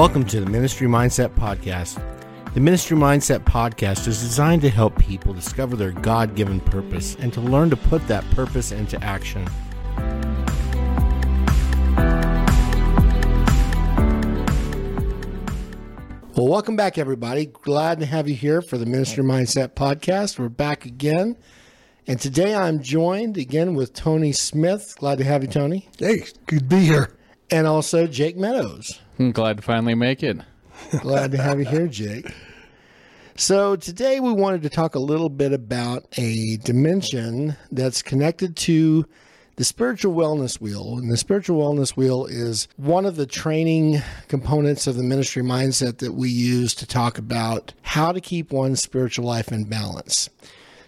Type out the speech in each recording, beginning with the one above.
Welcome to the Ministry Mindset Podcast. The Ministry Mindset Podcast is designed to help people discover their God given purpose and to learn to put that purpose into action. Well, welcome back, everybody. Glad to have you here for the Ministry Mindset Podcast. We're back again. And today I'm joined again with Tony Smith. Glad to have you, Tony. Hey, good to be here. And also Jake Meadows. I'm glad to finally make it. Glad to have you here, Jake. So, today we wanted to talk a little bit about a dimension that's connected to the spiritual wellness wheel. And the spiritual wellness wheel is one of the training components of the ministry mindset that we use to talk about how to keep one's spiritual life in balance.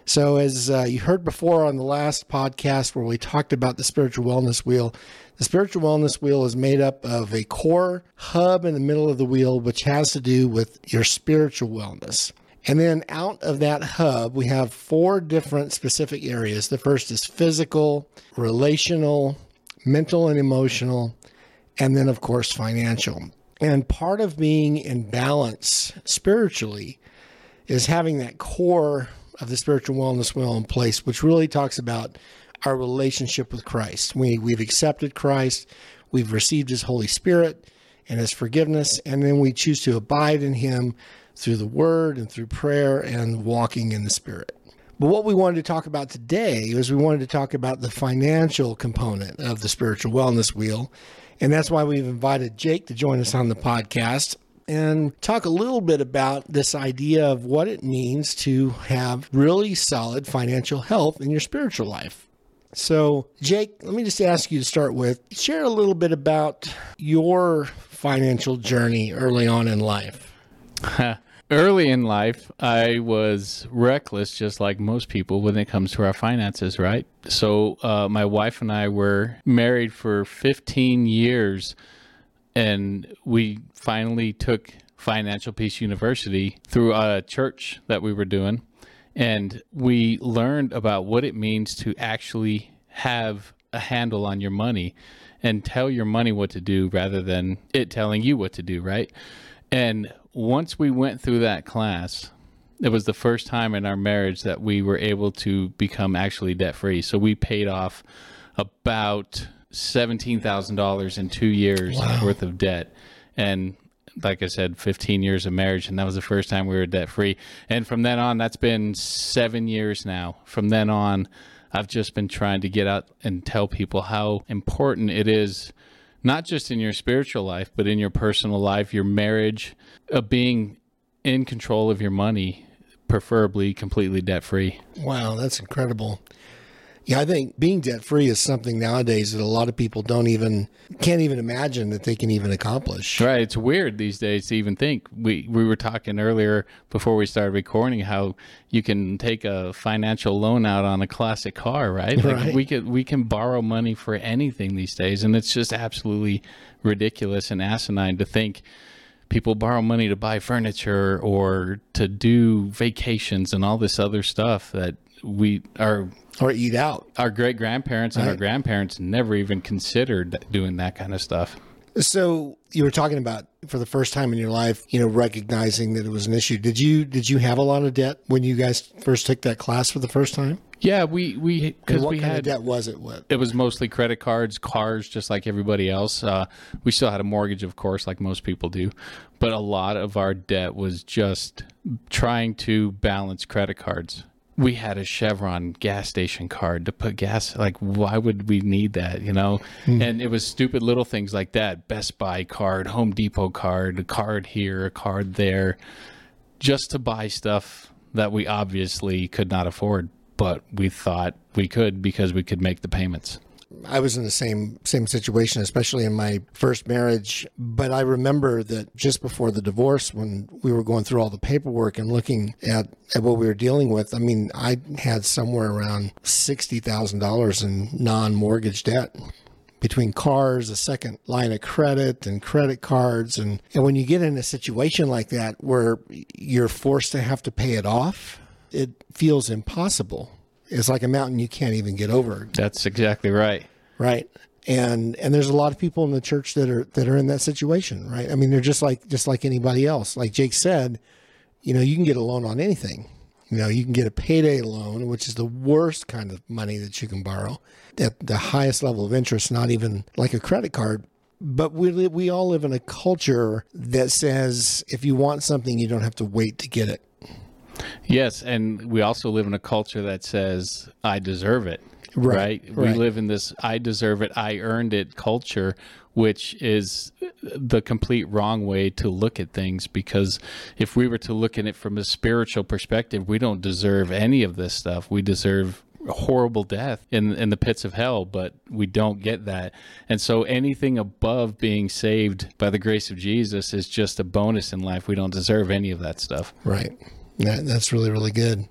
So, as uh, you heard before on the last podcast where we talked about the spiritual wellness wheel, the spiritual wellness wheel is made up of a core hub in the middle of the wheel, which has to do with your spiritual wellness. And then out of that hub, we have four different specific areas. The first is physical, relational, mental and emotional, and then, of course, financial. And part of being in balance spiritually is having that core of the spiritual wellness wheel in place, which really talks about our relationship with Christ. We, we've accepted Christ, we've received His Holy Spirit and His forgiveness, and then we choose to abide in Him through the Word and through prayer and walking in the Spirit. But what we wanted to talk about today is we wanted to talk about the financial component of the spiritual wellness wheel. And that's why we've invited Jake to join us on the podcast and talk a little bit about this idea of what it means to have really solid financial health in your spiritual life. So, Jake, let me just ask you to start with share a little bit about your financial journey early on in life. Early in life, I was reckless, just like most people, when it comes to our finances, right? So, uh, my wife and I were married for 15 years, and we finally took Financial Peace University through a church that we were doing and we learned about what it means to actually have a handle on your money and tell your money what to do rather than it telling you what to do, right? And once we went through that class, it was the first time in our marriage that we were able to become actually debt free. So we paid off about $17,000 in two years wow. worth of debt. And like I said, 15 years of marriage, and that was the first time we were debt free. And from then on, that's been seven years now. From then on, I've just been trying to get out and tell people how important it is, not just in your spiritual life, but in your personal life, your marriage, of being in control of your money, preferably completely debt free. Wow, that's incredible. Yeah, I think being debt free is something nowadays that a lot of people don't even can't even imagine that they can even accomplish. Right. It's weird these days to even think. We we were talking earlier before we started recording how you can take a financial loan out on a classic car, right? Like right. we could we can borrow money for anything these days and it's just absolutely ridiculous and asinine to think people borrow money to buy furniture or to do vacations and all this other stuff that we are or eat out. Our great grandparents and right. our grandparents never even considered doing that kind of stuff. So you were talking about for the first time in your life, you know, recognizing that it was an issue. Did you did you have a lot of debt when you guys first took that class for the first time? Yeah, we we because we had debt was it? What it was mostly credit cards, cars, just like everybody else. Uh, we still had a mortgage, of course, like most people do, but a lot of our debt was just trying to balance credit cards we had a Chevron gas station card to put gas. Like, why would we need that? You know? Mm. And it was stupid little things like that Best Buy card, Home Depot card, a card here, a card there, just to buy stuff that we obviously could not afford, but we thought we could because we could make the payments. I was in the same same situation, especially in my first marriage. But I remember that just before the divorce, when we were going through all the paperwork and looking at, at what we were dealing with, I mean, I had somewhere around sixty thousand dollars in non mortgage debt between cars, a second line of credit, and credit cards. And, and when you get in a situation like that where you're forced to have to pay it off, it feels impossible it's like a mountain you can't even get over. That's exactly right. Right. and and there's a lot of people in the church that are that are in that situation, right? I mean, they're just like just like anybody else. Like Jake said, you know, you can get a loan on anything. You know, you can get a payday loan, which is the worst kind of money that you can borrow at the highest level of interest, not even like a credit card. But we we all live in a culture that says if you want something, you don't have to wait to get it. Yes, and we also live in a culture that says I deserve it. Right. Right, We live in this I deserve it, I earned it culture, which is the complete wrong way to look at things because if we were to look at it from a spiritual perspective, we don't deserve any of this stuff. We deserve horrible death in in the pits of hell, but we don't get that. And so anything above being saved by the grace of Jesus is just a bonus in life. We don't deserve any of that stuff. Right. That, that's really really good.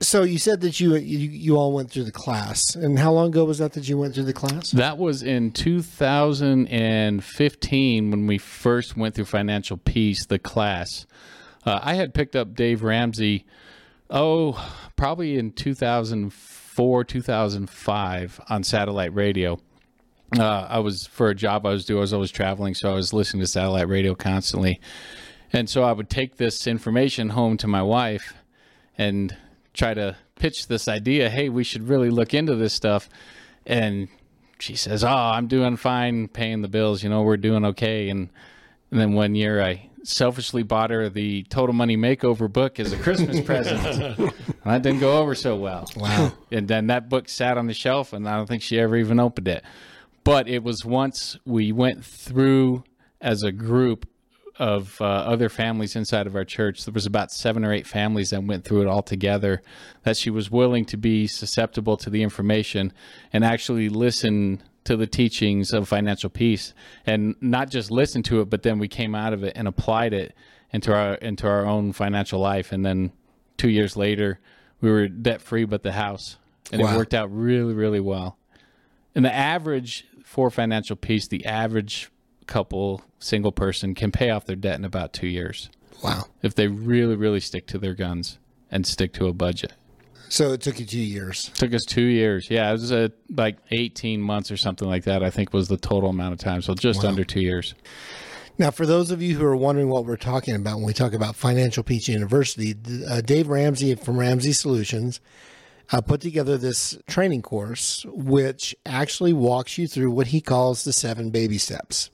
So you said that you, you you all went through the class, and how long ago was that that you went through the class? That was in 2015 when we first went through Financial Peace, the class. Uh, I had picked up Dave Ramsey, oh, probably in 2004, 2005 on satellite radio. Uh, I was, for a job I was doing, I was always traveling, so I was listening to satellite radio constantly. And so I would take this information home to my wife and try to pitch this idea hey, we should really look into this stuff. And she says, Oh, I'm doing fine paying the bills. You know, we're doing okay. And, and then one year I selfishly bought her the Total Money Makeover book as a Christmas present. and that didn't go over so well. Wow. And then that book sat on the shelf and I don't think she ever even opened it. But it was once we went through as a group of uh, other families inside of our church. There was about seven or eight families that went through it all together. That she was willing to be susceptible to the information and actually listen to the teachings of financial peace, and not just listen to it, but then we came out of it and applied it into our into our own financial life. And then two years later, we were debt free, but the house, and Wow. it worked out really, really well. And the average for financial peace, the average couple, single person can pay off their debt in about two years Wow. if they really, really stick to their guns and stick to a budget. So it took you two years. Took us two years. Yeah, it was uh like 18 months or something like that, I think was the total amount of time. So just under two years. Now, for those of you who are wondering what we're talking about when we talk about Financial Peace University, uh, Dave Ramsey from Ramsey Solutions uh, put together this training course, which actually walks you through what he calls the seven baby steps.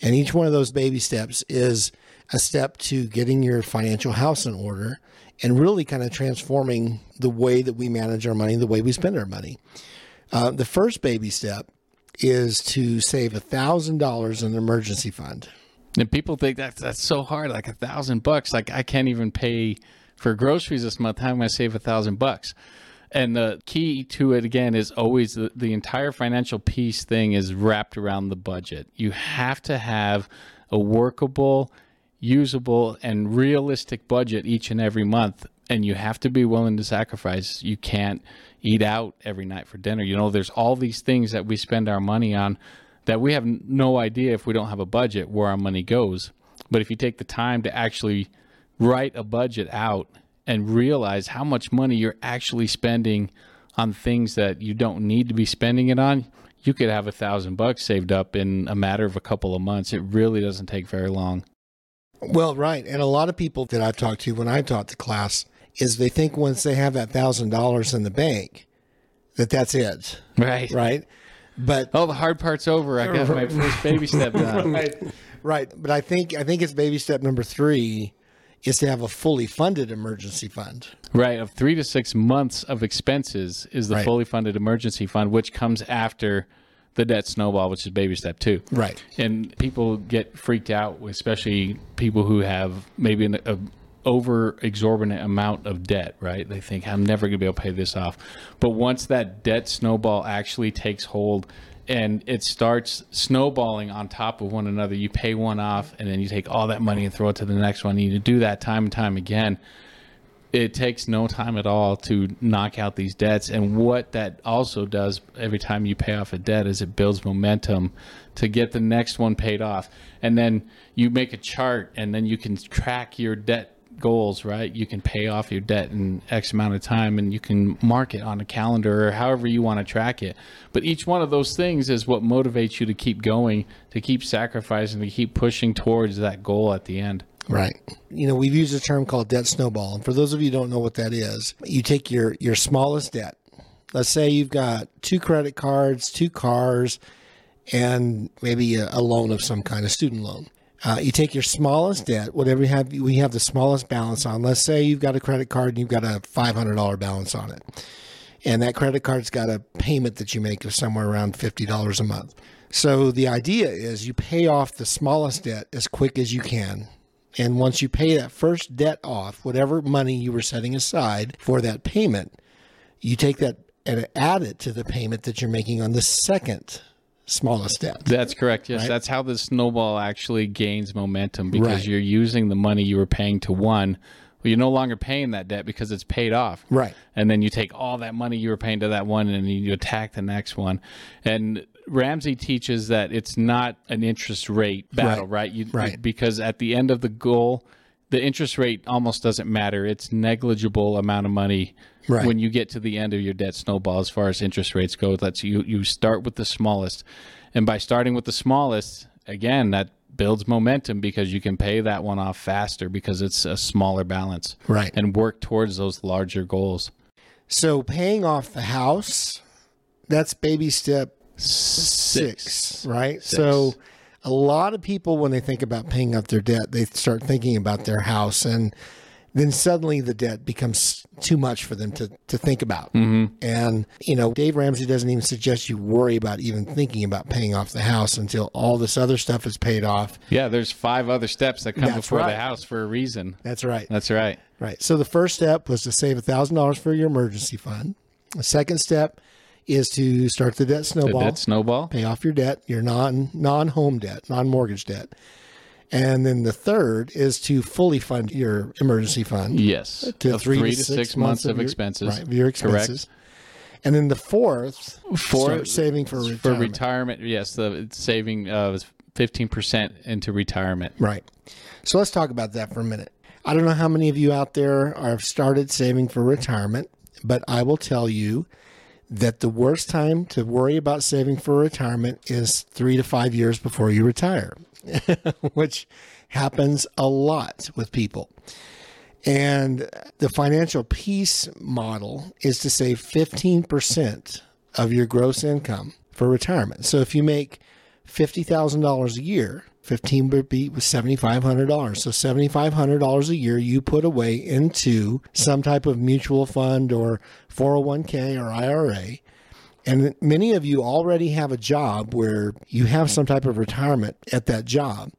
And each one of those baby steps is a step to getting your financial house in order and really kind of transforming the way that we manage our money, the way we spend our money. Uh, the first baby step is to save $1,000 in an emergency fund. And people think that's that's so hard, like a thousand bucks. Like I can't even pay for groceries this month. How am I gonna save a thousand bucks? And the key to it again is always the, the entire financial peace thing is wrapped around the budget. You have to have a workable, usable, and realistic budget each and every month. And you have to be willing to sacrifice. You can't eat out every night for dinner. You know, there's all these things that we spend our money on that we have no idea if we don't have a budget where our money goes. But if you take the time to actually write a budget out and realize how much money you're actually spending on things that you don't need to be spending it on, you could have a thousand bucks saved up in a matter of a couple of months. It really doesn't take very long. Well, right. And a lot of people that I've talked to when I taught the class is they think once they have that thousand dollars in the bank, that that's it, Right. right? But Oh, the hard part's over. I got my first baby step done. right, right. But I think I think it's baby step number three is to have a fully funded emergency fund. Right, of three to six months of expenses is the Right. fully funded emergency fund, which comes after the debt snowball, which is baby step two. Right. And people get freaked out, especially people who have maybe an a over exorbitant amount of debt. Right? They think I'm never going to be able to pay this off. But once that debt snowball actually takes hold. And it starts snowballing on top of one another. You pay one off, and then you take all that money and throw it to the next one. You do that time and time again it takes no time at all to knock out these debts. And what that also does every time you pay off a debt is it builds momentum to get the next one paid off. And then you make a chart and then you can track your debt goals, right? You can pay off your debt in X amount of time and you can mark it on a calendar or however you want to track it. But each one of those things is what motivates you to keep going, to keep sacrificing, to keep pushing towards that goal at the end. Right. You know, we've used a term called debt snowball. And for those of you don't know what that is, you take your, your smallest debt. Let's say you've got two credit cards, two cars, and maybe a, a loan of some kind, a student loan. Uh, you take your smallest debt, whatever you have, we have the smallest balance on. Let's say you've got a credit card and you've got a $500 balance on it. And that credit card's got a payment that you make of somewhere around $50 a month. So the idea is you pay off the smallest debt as quick as you can. And once you pay that first debt off, whatever money you were setting aside for that payment, you take that and add it to the payment that you're making on the second smallest debt. That's correct. Yes, right? that's how the snowball actually gains momentum because Right. you're using the money you were paying to one. Well, you're no longer paying that debt because it's paid off. Right. And then you take all that money you were paying to that one and you attack the next one. And Ramsey teaches that it's not an interest rate battle, Right. right? You, Right. Because at the end of the goal, the interest rate almost doesn't matter. It's negligible amount of money Right. when you get to the end of your debt snowball as far as interest rates go. That's you you start with the smallest. And by starting with the smallest, again, that builds momentum because you can pay that one off faster because it's a smaller balance. Right. And work towards those larger goals. So paying off the house, that's baby step six, right? So a lot of people, when they think about paying off their debt, they start thinking about their house and then suddenly the debt becomes too much for them to, to think about. Mm-hmm. And, you know, Dave Ramsey doesn't even suggest you worry about even thinking about paying off the house until all this other stuff is paid off. Yeah, there's five other steps that come That's before right. the house for a reason. That's right. That's right. Right. So the first step was to save $1,000 for your emergency fund. The second step is to start the debt The snowball. debt snowball. pay off your debt, your non non home debt, non mortgage debt. And then the third is to fully fund your emergency fund Yes. to Of three, to six, months, of your- expenses. Right, of your expenses. And then the fourth, For- start saving for retirement. For retirement. yes, the saving uh, 15% into retirement. right. So let's talk about that for a minute. I don't know how many of you out there have started saving for retirement, but I will tell you that the worst time to worry about saving for retirement is three to five years before you retire, which happens a lot with people. And the financial peace model is to save 15% of your gross income for retirement. So if you make $50,000 a year, 15 would be $7,500. So $7,500 a year you put away into some type of mutual fund or 401k or IRA. And many of you already have a job where you have some type of retirement at that job.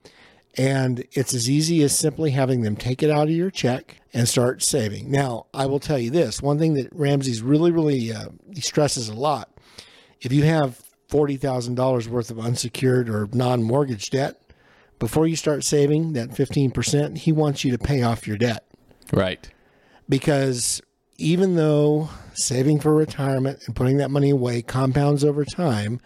And it's as easy as simply having them take it out of your check and start saving. Now, I will tell you this one thing that Ramsey's really, really uh, stresses a lot if you have $40,000 worth of unsecured or non mortgage debt, before you start saving that 15%, he wants you to pay off your debt Right. because even though saving for retirement and putting that money away compounds over time,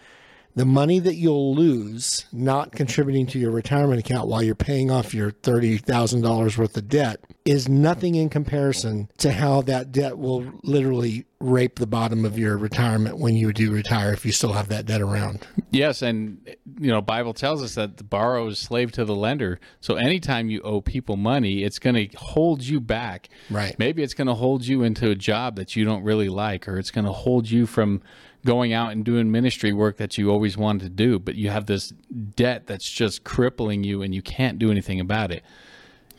the money that you'll lose not contributing to your retirement account while you're paying off your $30,000 worth of debt is nothing in comparison to how that debt will literally rape the bottom of your retirement when you do retire if you still have that debt around. Yes, and you know, Bible tells us that the borrower is slave to the lender. So anytime you owe people money, it's going to hold you back. Right. Maybe it's going to hold you into a job that you don't really like, or it's going to hold you from going out and doing ministry work that you always wanted to do. But you have this debt that's just crippling you, and you can't do anything about it.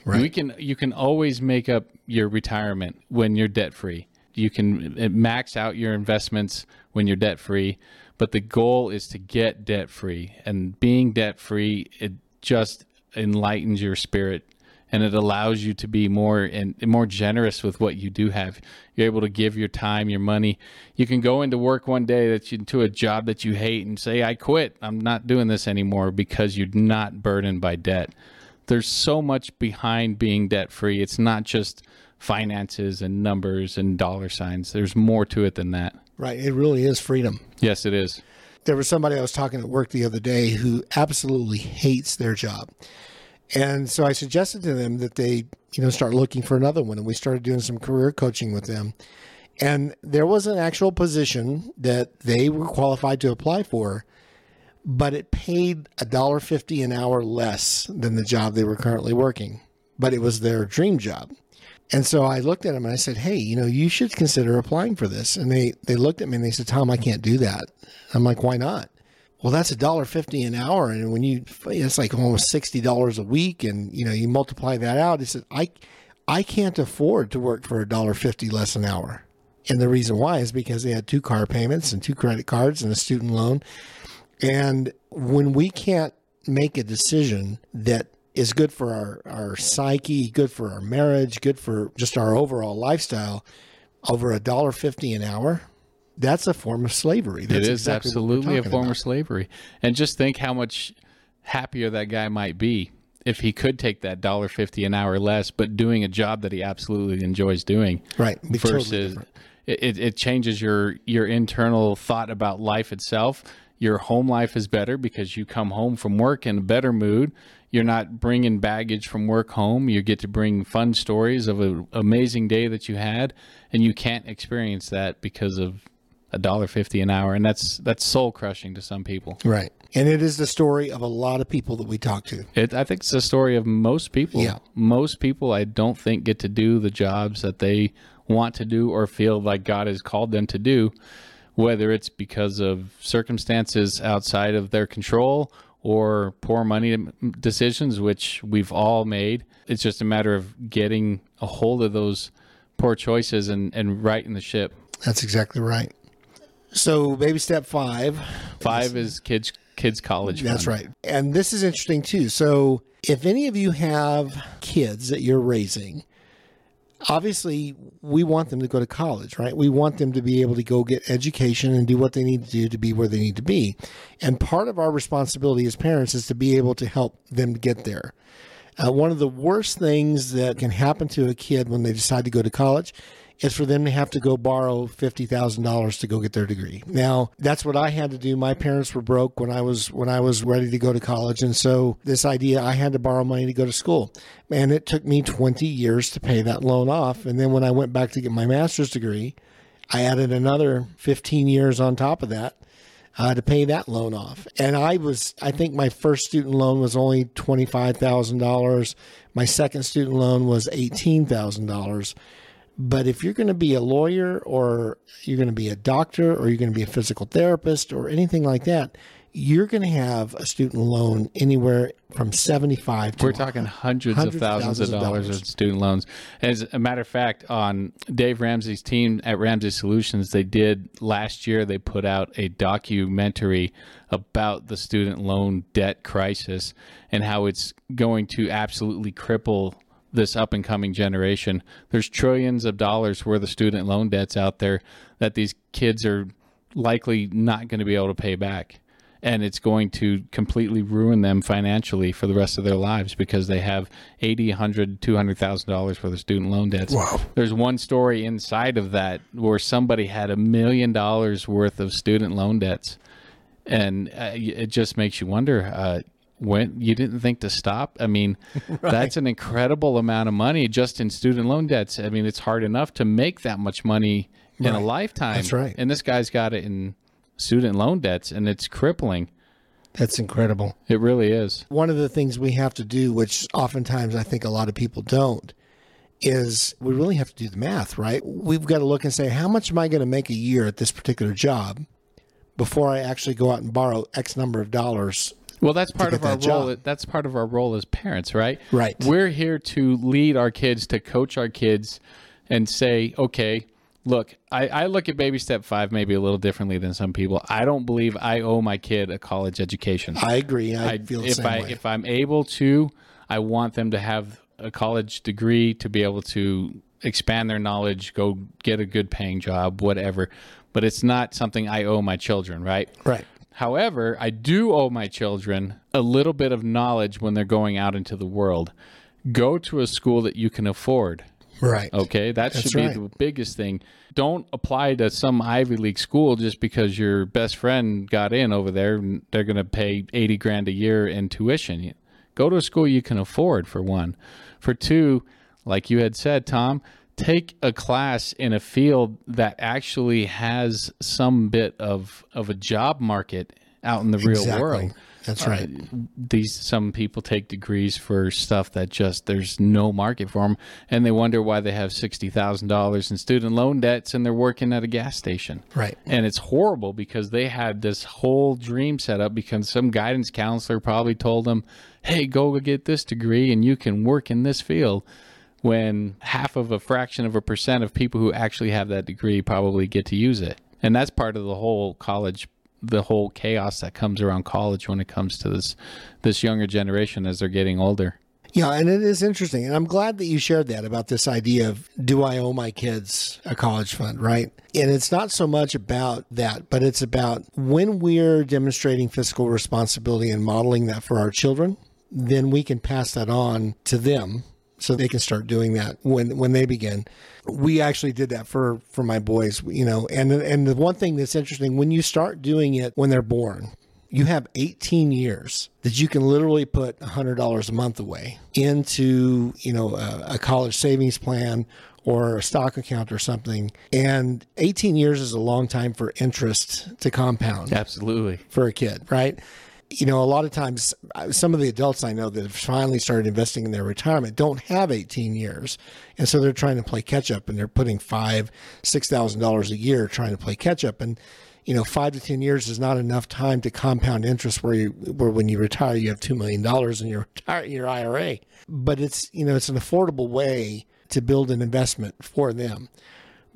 Right. We can you can always make up your retirement when you're debt free. You can uh, max out your investments when you're debt free, but the goal is to get debt free. And being debt free, it just enlightens your spirit and it allows you to be more and more generous with what you do have. You're able to give your time, your money. You can go into work one day that you into a job that you hate and say, "I quit. I'm not doing this anymore" because you're not burdened by debt there's so much behind being debt free. It's not just finances and numbers and dollar signs. There's more to it than that. Right. It really is freedom. Yes, it is. there was somebody I was talking at work the other day who absolutely hates their job. And so I suggested to them that they, you know, start looking for another one. And we started doing some career coaching with them. And there was an actual position that they were qualified to apply for, but it paid $1.50 an hour less than the job they were currently working. But it was their dream job. And so I looked at them and I said, Hey, you know, you should consider applying for this. And they, they looked at me and they said, Tom, I can't do that. I'm like, why not? Well, that's a dollar fifty an hour, and when you it's like almost sixty dollars a week, and you know you multiply that out. He said, I, I can't afford to work for a dollar fifty less an hour, and the reason why is because they had two car payments and two credit cards and a student loan, and when we can't make a decision that is good for our, our psyche, good for our marriage, good for just our overall lifestyle, over a dollar fifty an hour, that's a form of slavery. That's it is exactly absolutely a form about. of slavery. And just think how much happier that guy might be if he could take that dollar fifty an hour less, but doing a job that he absolutely enjoys doing. right. Be Versus, it, it- it changes your your internal thought about life itself. Your home life is better because you come home from work in a better mood. You're not bringing baggage from work home. You get to bring fun stories of an amazing day that you had, and you can't experience that because of a dollar fifty an hour, and that's that's soul crushing to some people. Right. And it is the story of a lot of people that we talk to. It, I think it's the story of most people. Yeah. Most people, I don't think, get to do the jobs that they want to do or feel like God has called them to do, whether it's because of circumstances outside of their control or poor money decisions, which we've all made. It's just a matter of getting a hold of those poor choices and, and righting the ship. That's exactly right. So, baby step five. Five is kids kids college. That's fund. right. And this is interesting too. So, if any of you have kids that you're raising, obviously we want them to go to college, right? We want them to be able to go get education and do what they need to do to be where they need to be. And part of our responsibility as parents is to be able to help them get there. Uh, one of the worst things that can happen to a kid when they decide to go to college is for them to have to go borrow $50,000 to go get their degree. Now, that's what I had to do. My parents were broke when I was when I was ready to go to college, and so this idea I had to borrow money to go to school. And it took me 20 years to pay that loan off, and then when I went back to get my master's degree, I added another 15 years on top of that uh, to pay that loan off. And I was, I think my first student loan was only $25,000. My second student loan was $18,000. But if you're going to be a lawyer or you're going to be a doctor or you're going to be a physical therapist or anything like that, you're going to have a student loan anywhere from 75 to We're talking hundreds, Hundreds of thousands of dollars of student loans. As a matter of fact, on Dave Ramsey's team at Ramsey Solutions, they did last year, they put out a documentary about the student loan debt crisis and how it's going to absolutely cripple this up and coming generation. There's trillions of dollars worth of student loan debts out there that these kids are likely not going to be able to pay back and it's going to completely ruin them financially for the rest of their lives because they have 80 100 200000 dollars for the student loan debts Wow. there's one story inside of that where somebody had a million dollars worth of student loan debts and uh, it just makes you wonder uh, when you didn't think to stop i mean that's an incredible amount of money just in student loan debts i mean it's hard enough to make that much money in a lifetime That's right. and this guy's got it in student loan debts and it's crippling That's incredible. it really is One of the things we have to do, which oftentimes I think a lot of people don't, is we really have to do the math, right? We've got to look and say, how much am I going to make a year at this particular job before I actually go out and borrow X number of dollars? Well, that's part of our that role. job. That's part of our role as parents, right? Right. We're here to lead our kids, to coach our kids, and say, okay, look, I, I look at baby step five maybe a little differently than some people. I don't believe I owe my kid a college education. I agree. I, I- feel the if same I way. if I'm able to, I want them to have a college degree to be able to expand their knowledge, go get a good paying job, whatever. But it's not something I owe my children, right? right. However, I do owe my children a little bit of knowledge when they're going out into the world. Go to a school that you can afford. Right. Okay, that That's should be right. the biggest thing. Don't apply to some Ivy League school just because your best friend got in over there. and They're going to pay eighty grand a year in tuition. Go to a school you can afford, for one. For two, like you had said, Tom, take a class in a field that actually has some bit of, of a job market out in the real Exactly. world. That's uh, right. These some people take degrees for stuff that just there's no market for them, and they wonder why they have sixty thousand dollars in student loan debts and they're working at a gas station. Right. And it's horrible because they had this whole dream set up because some guidance counselor probably told them, "Hey, go get this degree and you can work in this field." When half of a fraction of a percent of people who actually have that degree probably get to use it, and that's part of the whole college the whole chaos that comes around college when it comes to this this younger generation as they're getting older. Yeah, and it is interesting. And I'm glad that you shared that about this idea of do I owe my kids a college fund, right? And it's not so much about that, but it's about when we're demonstrating fiscal responsibility and modeling that for our children, then we can pass that on to them so they can start doing that when when they begin. We actually did that for for my boys, you know. And and the one thing that's interesting when you start doing it when they're born, you have 18 years that you can literally put $100 a month away into, you know, a, a college savings plan or a stock account or something. And 18 years is a long time for interest to compound Absolutely. for a kid, right? You know, a lot of times, uh, some of the adults I know that have finally started investing in their retirement don't have 18 years, and so they're trying to play catch up, and they're putting five, six thousand dollars a year trying to play catch up, and you know, five to ten years is not enough time to compound interest where you where when you retire you have two million dollars in your retire your IRA, but it's you know it's an affordable way to build an investment for them.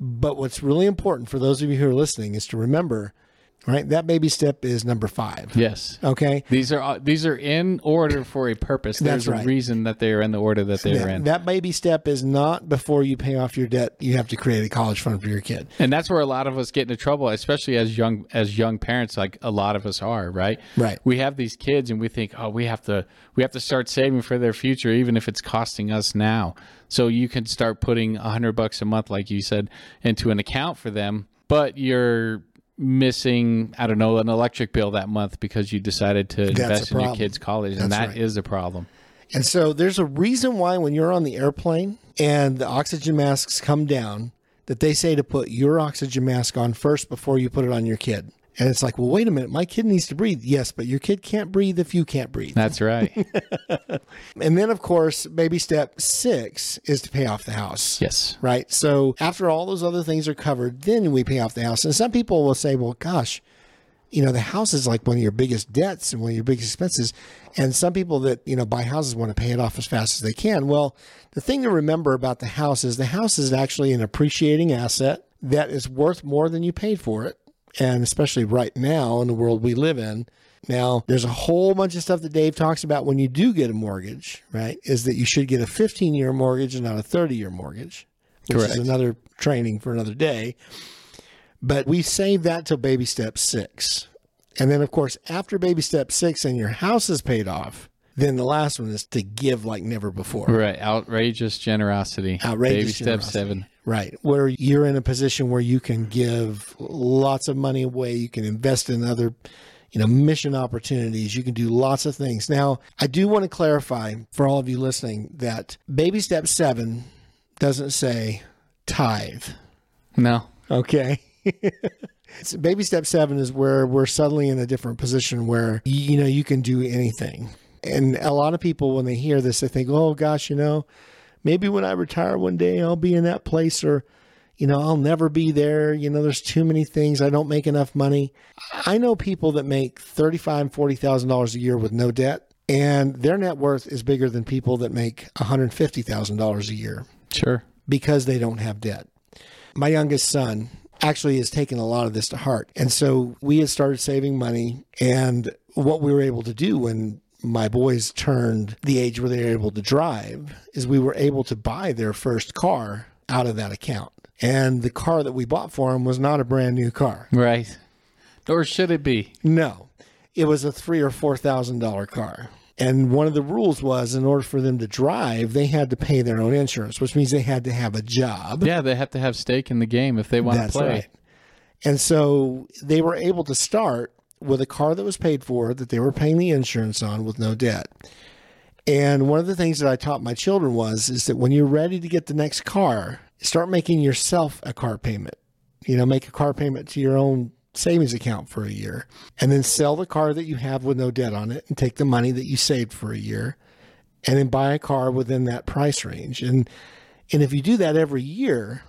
But what's really important for those of you who are listening is to remember, right? That baby step is number five. Yes. Okay. These are uh, these are in order for a purpose. There's right. a reason that they are in the order that they are That, in. that baby step is not before you pay off your debt. You have to create a college fund for your kid. and that's where a lot of us get into trouble, especially as young as young parents, like a lot of us are, right? Right. We have these kids and we think, oh, we have to we have to start saving for their future, even if it's costing us now. So you can start putting a hundred bucks a month, like you said, into an account for them, but you're missing, I don't know, an electric bill that month because you decided to a invest in your kid's college, and That's that is right. a problem. And so there's a reason why when you're on the airplane and the oxygen masks come down, that they say to put your oxygen mask on first before you put it on your kid. And it's like, well, wait a minute, my kid needs to breathe. Yes, but your kid can't breathe if you can't breathe. That's right. And then, of course, baby step six is to pay off the house. yes. right? So after all those other things are covered, then we pay off the house. And some people will say, well, gosh, you know, the house is like one of your biggest debts and one of your biggest expenses. And some people that, you know, buy houses want to pay it off as fast as they can. Well, the thing to remember about the house is the house is actually an appreciating asset that is worth more than you paid for it. And especially right now in the world we live in. Now, there's a whole bunch of stuff that Dave talks about when you do get a mortgage, right? Is that you should get a 15 year mortgage and not a 30 year mortgage which Correct. is another training for another day. But we save that till baby step six. And then, of course, after baby step six and your house is paid off, then the last one is to give like never before. Right. Outrageous generosity. Outrageous Baby step seven. Right. Where you're in a position where you can give lots of money away. You can invest in other, you know, mission opportunities. You can do lots of things. Now, I do want to clarify for all of you listening that baby step seven doesn't say tithe. No. Okay. It's- baby step seven is where we're suddenly in a different position where you know you can do anything. And a lot of people, when they hear this, they think, "Oh gosh, you know, maybe when I retire one day, I'll be in that place, or you know, I'll never be there. You know, there's too many things. I don't make enough money." I know people that make thirty-five, forty thousand dollars a year with no debt, and their net worth is bigger than people that make one hundred fifty thousand dollars a year Sure. because they don't have debt. My youngest son actually has taken a lot of this to heart. And so we had started saving money. And what we were able to do when my boys turned the age where they were able to drive is we were able to buy their first car out of that account. And the car that we bought for them was not a brand new car. Right. Nor should it be? No, it was a three or four thousand dollar car. And one of the rules was in order for them to drive, they had to pay their own insurance, which means they had to have a job. Yeah, they have to have stake in the game if they want to play. right. And so they were able to start with a car that was paid for, that they were paying the insurance on with no debt. And one of the things that I taught my children was is that when you're ready to get the next car, start making yourself a car payment. You know, make a car payment to your own savings account for a year and then sell the car that you have with no debt on it and take the money that you saved for a year and then buy a car within that price range. And and if you do that every year,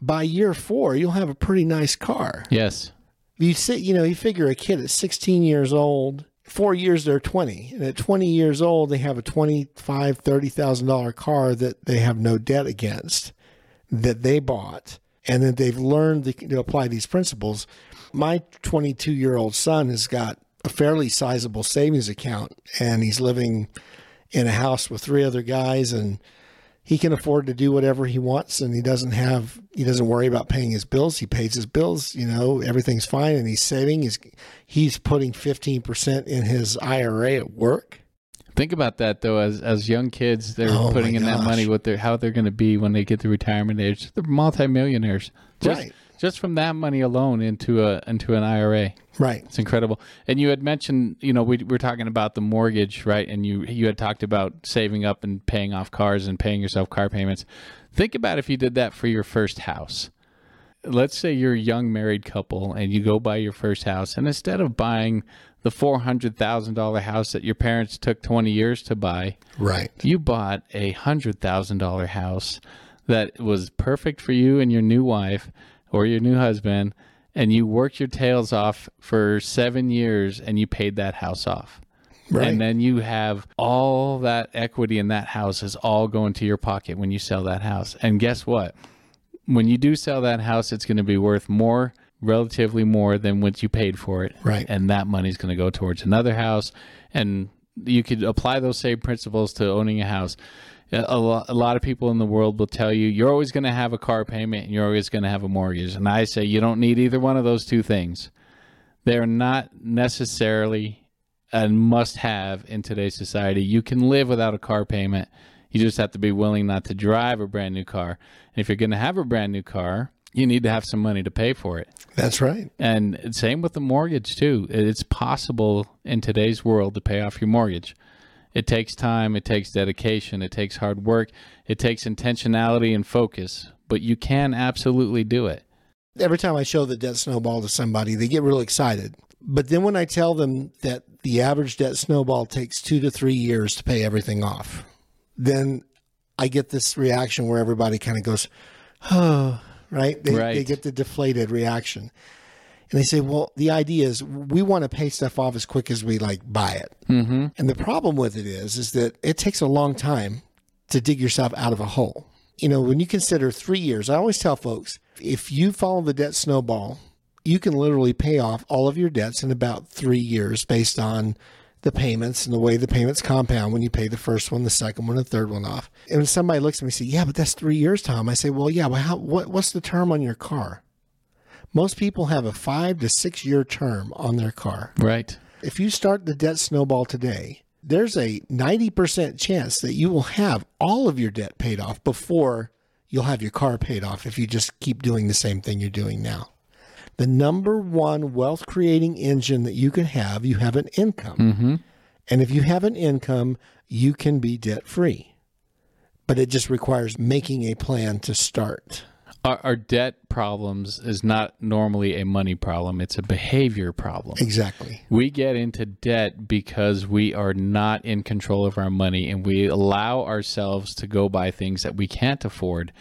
by year 4 you'll have a pretty nice car. Yes. You say, you know, you figure a kid at 16 years old, 4 years they're 20. And at 20 years old they have a 25 $30,000 car that they have no debt against that they bought and that they've learned to apply these principles my 22 year old son has got a fairly sizable savings account and he's living in a house with three other guys and he can afford to do whatever he wants and he doesn't have he doesn't worry about paying his bills he pays his bills you know everything's fine and he's saving he's he's putting 15% in his IRA at work Think about that though, as as young kids, they're Oh, putting in that money. What they're how they're going to be when they get to retirement age. They're multimillionaires. Just, Right. Just from that money alone into a into an IRA. right It's incredible. And you had mentioned, you know, we were talking about the mortgage, right? And you you had talked about saving up and paying off cars and paying yourself car payments. Think about if you did that for your first house. Let's say you're a young married couple and you go buy your first house, and instead of buying the four hundred thousand dollar house that your parents took twenty years to buy, right you bought a hundred thousand dollar house that was perfect for you and your new wife or your new husband and you worked your tails off for seven years and you paid that house off. Right. and then you have all that equity in that house is all going to your pocket when you sell that house. And guess what? When you do sell that house it's going to be worth more relatively more than what you paid for it. Right. and that money's going to go towards another house. And you could apply those same principles to owning a house a lot, a lot of people in the world will tell you you're always going to have a car payment and you're always going to have a mortgage. And i say you don't need either one of those two things. They're not necessarily a must have in today's society. You can live without a car payment. You just have to be willing not to drive a brand new car. And if you're going to have a brand new car you need to have some money to pay for it. That's right. And same with the mortgage too. It's possible in today's world to pay off your mortgage. It takes time, it takes dedication, it takes hard work, it takes intentionality and focus, but you can absolutely do it. every time I show the debt snowball to somebody, they get real excited. But then when I tell them that the average debt snowball takes two to three years to pay everything off, then I get this reaction where everybody kind of goes, oh, right? They, Right. they get the deflated reaction. And they say, well, the idea is we want to pay stuff off as quick as we like buy it. Mm-hmm. And the problem with it is, is that it takes a long time to dig yourself out of a hole. You know, when you consider three years, I always tell folks, if you follow the debt snowball, you can literally pay off all of your debts in about three years based on the payments and the way the payments compound when you pay the first one, the second one, the third one off. And when somebody looks at me and say, "Yeah, but that's three years, Tom," I say, "Well, yeah, but how? What, what's the term on your car?" Most people have a five to six year term on their car Right. if you start the debt snowball today, there's a 90% chance that you will have all of your debt paid off before you'll have your car paid off if you just keep doing the same thing you're doing now. The number one wealth creating engine that you can have, you have an income. Mm-hmm. And if you have an income, you can be debt free. But it just requires making a plan to start. Our, our debt problems is not normally a money problem; it's a behavior problem. Exactly. We get into debt because we are not in control of our money and we allow ourselves to go buy things that we can't afford.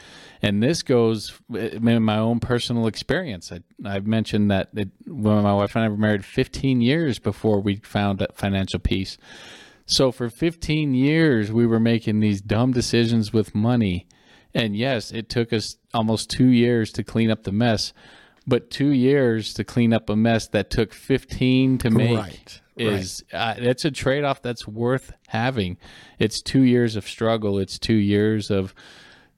And this goes uh, in my own personal experience. I, I've mentioned that it, when my wife and I were married 15 years before we found financial peace. So for 15 years, we were making these dumb decisions with money. And yes, it took us almost two years to clean up the mess, but two years to clean up a mess that took 15 to make Right, is uh, it's a trade off that's worth having. It's two years of struggle. It's two years of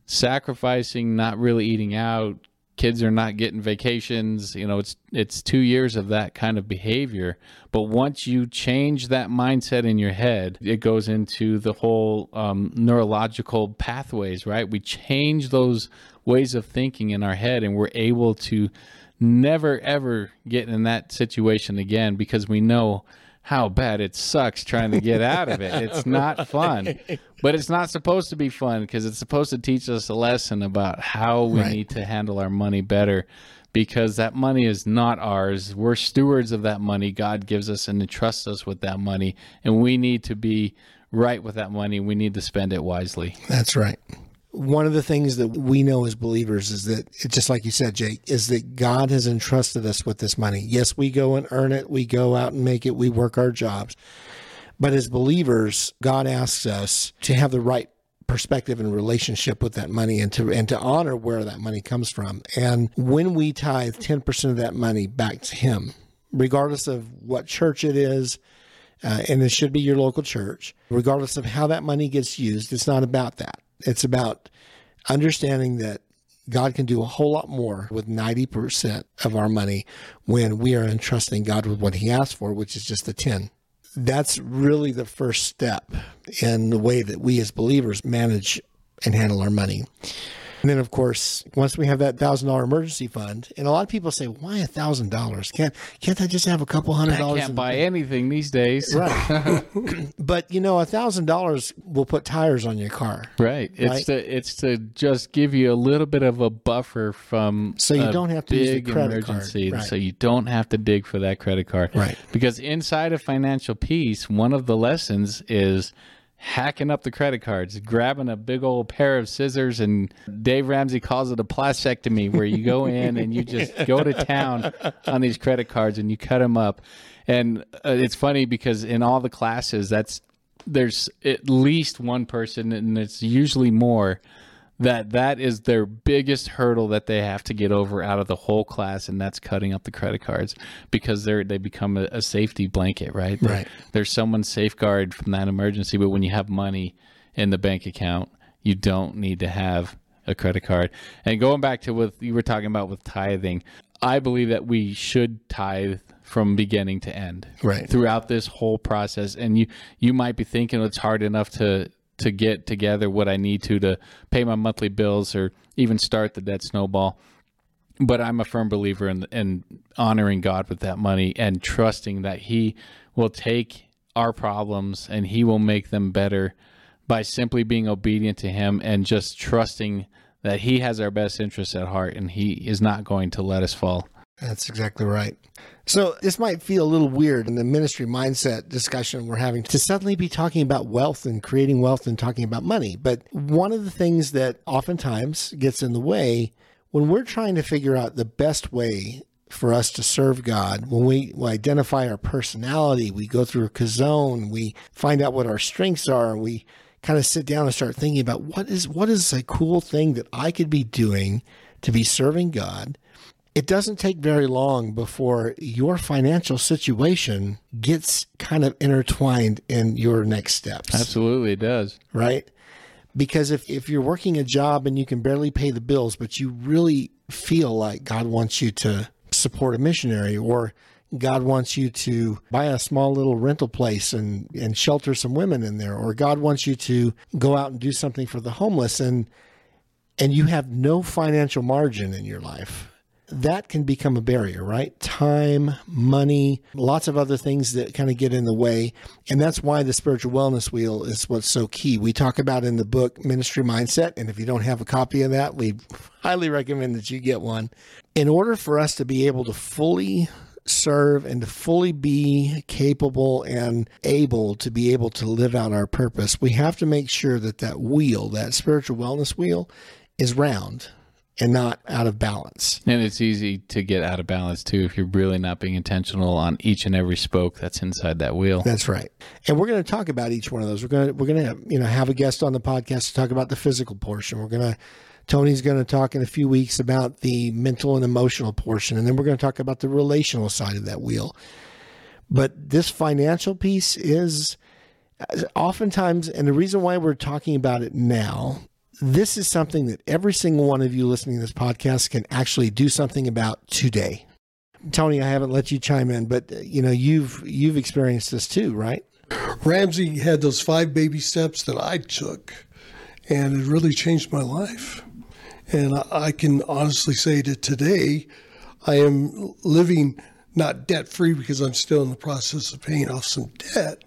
sacrificing, not really eating out. Kids are not getting vacations. You know, it's it's two years of that kind of behavior. But once you change that mindset in your head, it goes into the whole um, neurological pathways. Right? We change those ways of thinking in our head, and we're able to never ever get in that situation again because we know how bad it sucks trying to get out of it. It's not fun. But it's not supposed to be fun because it's supposed to teach us a lesson about how we Right. need to handle our money better because that money is not ours. We're stewards of that money. God gives us and entrusts us with that money. And we need to be right with that money. We need to spend it wisely. That's right. One of the things that we know as believers is that, just like you said, Jake, is that God has entrusted us with this money. Yes, we go and earn it, we go out and make it, we work our jobs. But as believers, God asks us to have the right perspective and relationship with that money and to and to honor where that money comes from. And when we tithe 10% of that money back to him, regardless of what church it is, uh, and it should be your local church, regardless of how that money gets used. It's not about that. It's about understanding that God can do a whole lot more with 90% of our money when we are entrusting God with what He asked for, which is just the 10. That's really the first step in the way that we as believers manage and handle our money. And then, of course, once we have that thousand dollar emergency fund, and a lot of people say, "Why a thousand dollars? Can't can't I just have a couple hundred I dollars?" can't buy anything these days. Right. but you know, a thousand dollars will put tires on your car. Right. It's Right. to it's to just give you a little bit of a buffer from So you don't have to use the big credit card. emergency. Right. So you don't have to dig for that credit card. Right. Because inside of financial peace, one of the lessons is hacking up the credit cards, grabbing a big old pair of scissors and Dave Ramsey calls it a plastectomy where you go in and you just go to town on these credit cards and you cut them up. And uh, it's funny because in all the classes that's there's at least one person and it's usually more that that is their biggest hurdle that they have to get over out of the whole class and that's cutting up the credit cards because they're they become a, a safety blanket right They're- Right. there's someone safeguard from that emergency but when you have money in the bank account you don't need to have a credit card and going back to what you were talking about with tithing i believe that we should tithe from beginning to end Right. throughout this whole process and you you might be thinking it's hard enough to to get together what I need to to pay my monthly bills or even start the debt snowball but I'm a firm believer in in honoring God with that money and trusting that he will take our problems and he will make them better by simply being obedient to him and just trusting that he has our best interests at heart and he is not going to let us fall. That's exactly right. So this might feel a little weird in the ministry mindset discussion we're having to suddenly be talking about wealth and creating wealth and talking about money. But one of the things that oftentimes gets in the way when we're trying to figure out the best way for us to serve God, when we, identify our personality, we go through a kazone, we find out what our strengths are, and we kind of sit down and start thinking about what is what is a cool thing that I could be doing to be serving God it doesn't take very long before your financial situation gets kind of intertwined in your next steps, Absolutely it does. right? Because if, if you're working a job and you can barely pay the bills, but you really feel like God wants you to support a missionary or God wants you to buy a small little rental place and, and shelter some women in there, or God wants you to go out and do something for the homeless and and you have no financial margin in your life, that can become a barrier, right? Time, money, lots of other things that kind of get in the way. And that's why the spiritual wellness wheel is what's so key. We talk about in the book Ministry Mindset. And if you don't have a copy of that, we highly recommend that you get one. In order for us to be able to fully serve and to fully be capable and able to be able to live out our purpose, we have to make sure that that wheel, that spiritual wellness wheel, is round and not out of balance. And it's easy to get out of balance too if you're really not being intentional on each and every spoke that's inside that wheel. That's right. And we're going to talk about each one of those. We're going to we're going to you know have a guest on the podcast to talk about the physical portion. We're going to Tony's going to talk in a few weeks about the mental and emotional portion, and then we're going to talk about the relational side of that wheel. But this financial piece is oftentimes, and the reason why we're talking about it now, this is something that every single one of you listening to this podcast can actually do something about today. Tony, I haven't let you chime in, but uh, you know you've you've experienced this too, right? Ramsey had those five baby steps that I took, and it really changed my life. And I- I can honestly say that today I am living not debt free because I'm still in the process of paying off some debt,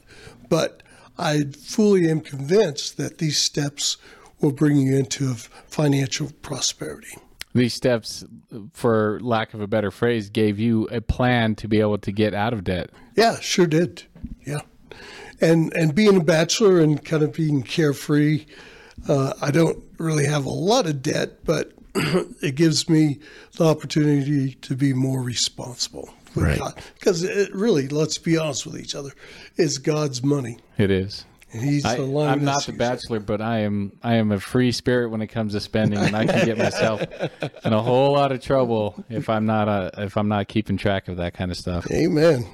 but I fully am convinced that these steps will bring you into financial prosperity. These steps, for lack of a better phrase, gave you a plan to be able to get out of debt. Yeah, sure did. Yeah, and and being a bachelor and kind of being carefree, uh, I don't really have a lot of debt, but it gives me the opportunity to be more responsible with Right. God. Because it really, let's be honest with each other, it's God's money. It is. And he's I, allowing I'm not the bachelor, but I am. I am a free spirit when it comes to spending, and I can get myself in a whole lot of trouble if I'm not uh if I'm not keeping track of that kind of stuff. Amen.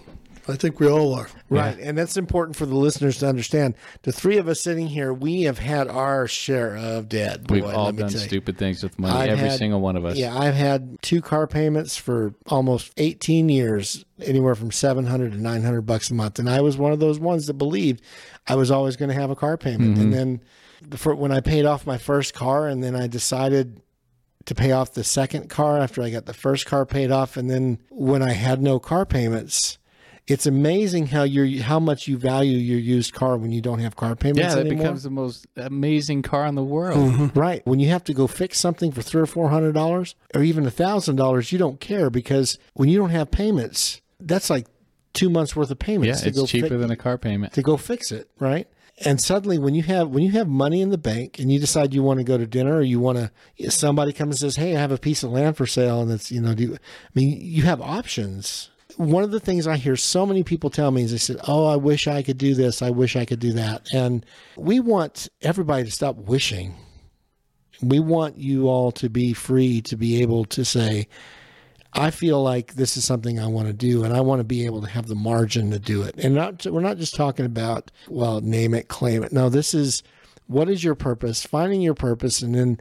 I think we all are. Right. And that's important for the listeners to understand. The three of us sitting here, we have had our share of debt. We've all done stupid things with money. I've every had- single one of us. Yeah, I've had two car payments for almost 18 years, anywhere from 700 to 900 bucks a month. And I was one of those ones that believed I was always going to have a car payment. And mm-hmm. then the, when I paid off my first car and then I decided to pay off the second car after I got the first car paid off and then when I had no car payments, it's amazing how you how much you value your used car when you don't have car payments Yeah, that anymore. becomes the most amazing car in the world. Mm-hmm. Right. When you have to go fix something for three or four hundred dollars or even a thousand dollars, you don't care because when you don't have payments, that's like two months worth of Yeah, payments to it's cheaper fi- than a car payment. to go fix it, right? And suddenly when you have when you have money in the bank and you decide you want to go to dinner or you want to somebody comes and says, "Hey, I have a piece of land for sale," and it's you know, do you, I mean, you have options. One of the things I hear so many people tell me is they said, "Oh, I wish I could do this. I wish I could do that." And we want everybody to stop wishing. We want you all to be free to be able to say, I feel like this is something I want to do, and I want to be able to have the margin to do it. And not we're not just talking about well, name it, claim it. No, this is what is your purpose, finding your purpose, and then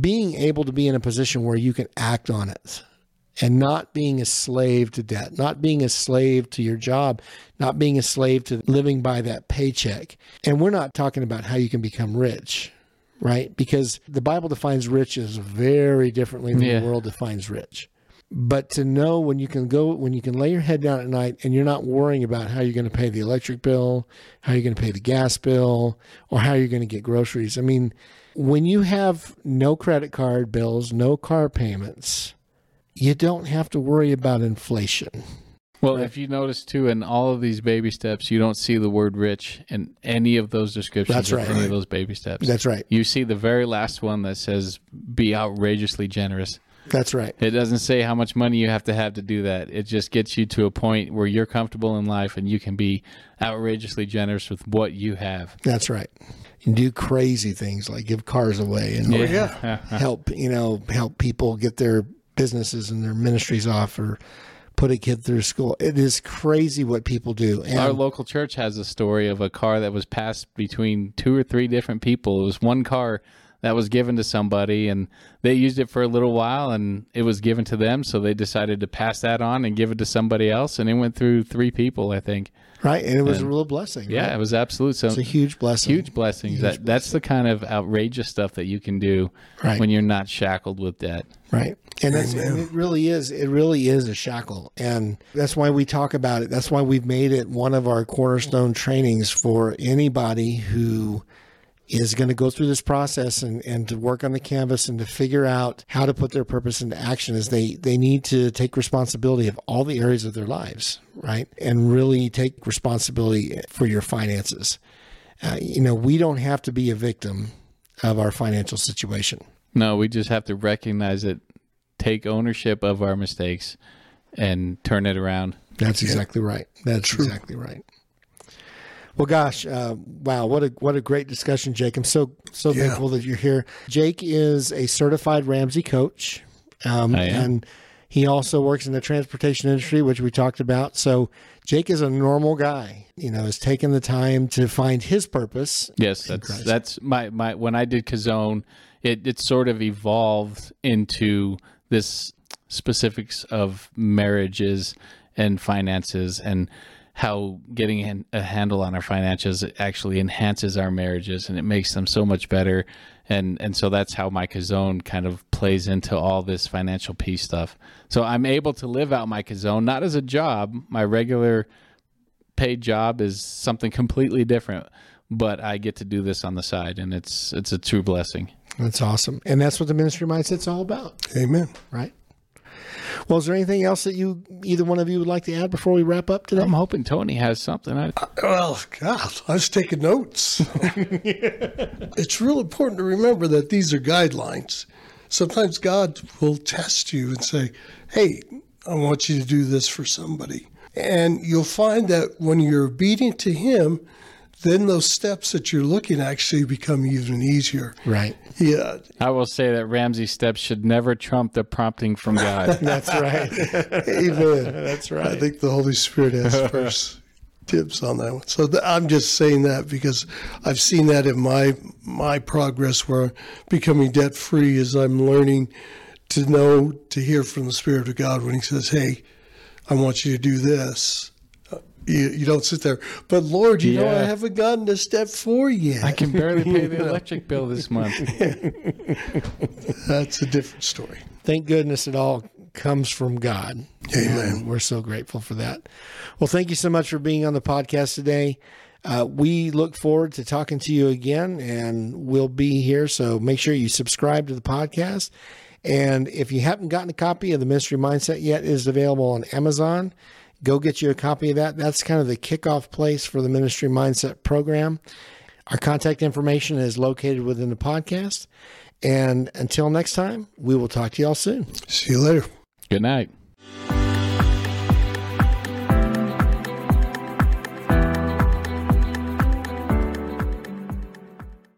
being able to be in a position where you can act on it, and not being a slave to debt, not being a slave to your job, not being a slave to living by that paycheck. And we're not talking about how you can become rich. Right? Because the Bible defines rich as very differently than Yeah. the world defines rich but to know when you can go when you can lay your head down at night and you're not worrying about how you're going to pay the electric bill how you're going to pay the gas bill or how you're going to get groceries i mean when you have no credit card bills no car payments you don't have to worry about inflation Well, if you notice too, in all of these baby steps, you don't see the word rich in any of those descriptions That's of right. any of those baby steps. that's right you see the very last one that says be outrageously generous. that's right It doesn't say how much money you have to have to do that. It just gets you to a point where you're comfortable in life and you can be outrageously generous with what you have. that's right you do crazy things like give cars away and yeah. help you know help people get their businesses and their ministries off or put a kid through school it is crazy what people do and Our local church has a story of a car that was passed between two or three different people. It was one car that was given to somebody and they used it for a little while and it was given to them. So they decided to pass that on and give it to somebody else. And it went through three people, I think. Right and it was a real blessing Yeah, right? it was absolute. So it's a huge blessing huge blessings. that that's the kind of outrageous stuff that you can do Right. when you're not shackled with debt. right and that's and it really is it really is a shackle and that's why we talk about it that's why we've made it one of our cornerstone trainings for anybody who is going to go through this process and, and to work on the canvas and to figure out how to put their purpose into action is they they need to take responsibility of all the areas of their lives right and really take responsibility for your finances uh, you know we don't have to be a victim of our financial situation No, we just have to recognize it, take ownership of our mistakes, and turn it around. That's exactly right. That's exactly right. Well, gosh, uh, wow, what a what a great discussion, Jake. I'm so so Yeah. thankful that you're here. Jake is a certified Ramsey coach, um, and he also works in the transportation industry, which we talked about. So Jake is a normal guy. You know, has taken the time to find his purpose. Yes, that's Christ. that's my my when I did Kazone, it it sort of evolved into this specifics of marriages and finances and how getting a handle on our finances actually enhances our marriages and it makes them so much better and and so that's how my Kazone kind of plays into all this financial peace stuff. So I'm able to live out my kazone, not as a job. My regular paid job is something completely different, but I get to do this on the side, and it's it's a true blessing. That's awesome. And that's what the ministry mindset's all about, Amen. right? Well, is there anything else that you, either one of you, would like to add before we wrap up today? I'm hoping Tony has something. I, uh, Well, God, I was taking notes. it's real important to remember that these are guidelines. Sometimes God will test you and say, Hey, I want you to do this for somebody. And you'll find that when you're obedient to Him, then those steps that you're looking actually become even easier. Right. Yeah, I will say that Ramsey steps should never trump the prompting from God. That's right. amen. That's right. I think the Holy Spirit has first tips on that one. So th- I'm just saying that because I've seen that in my my progress where becoming debt free as I'm learning to know to hear from the Spirit of God when He says, "Hey, I want you to do this." Uh, You, you don't sit there, but Lord, you know I haven't gotten to step four yet. I can barely pay the electric bill this month. That's a different story. Thank goodness it all comes from God. Amen. And we're so grateful for that. Well, thank you so much for being on the podcast today. Uh, we look forward to talking to you again, and we'll be here. So make sure you subscribe to the podcast. And if you haven't gotten a copy of the Ministry Mindset yet, it is available on Amazon. Go get you a copy of that. That's kind of the kickoff place for the Ministry Mindset program. Our contact information is located within the podcast. And until next time, we will talk to y'all soon. See you later. Good night.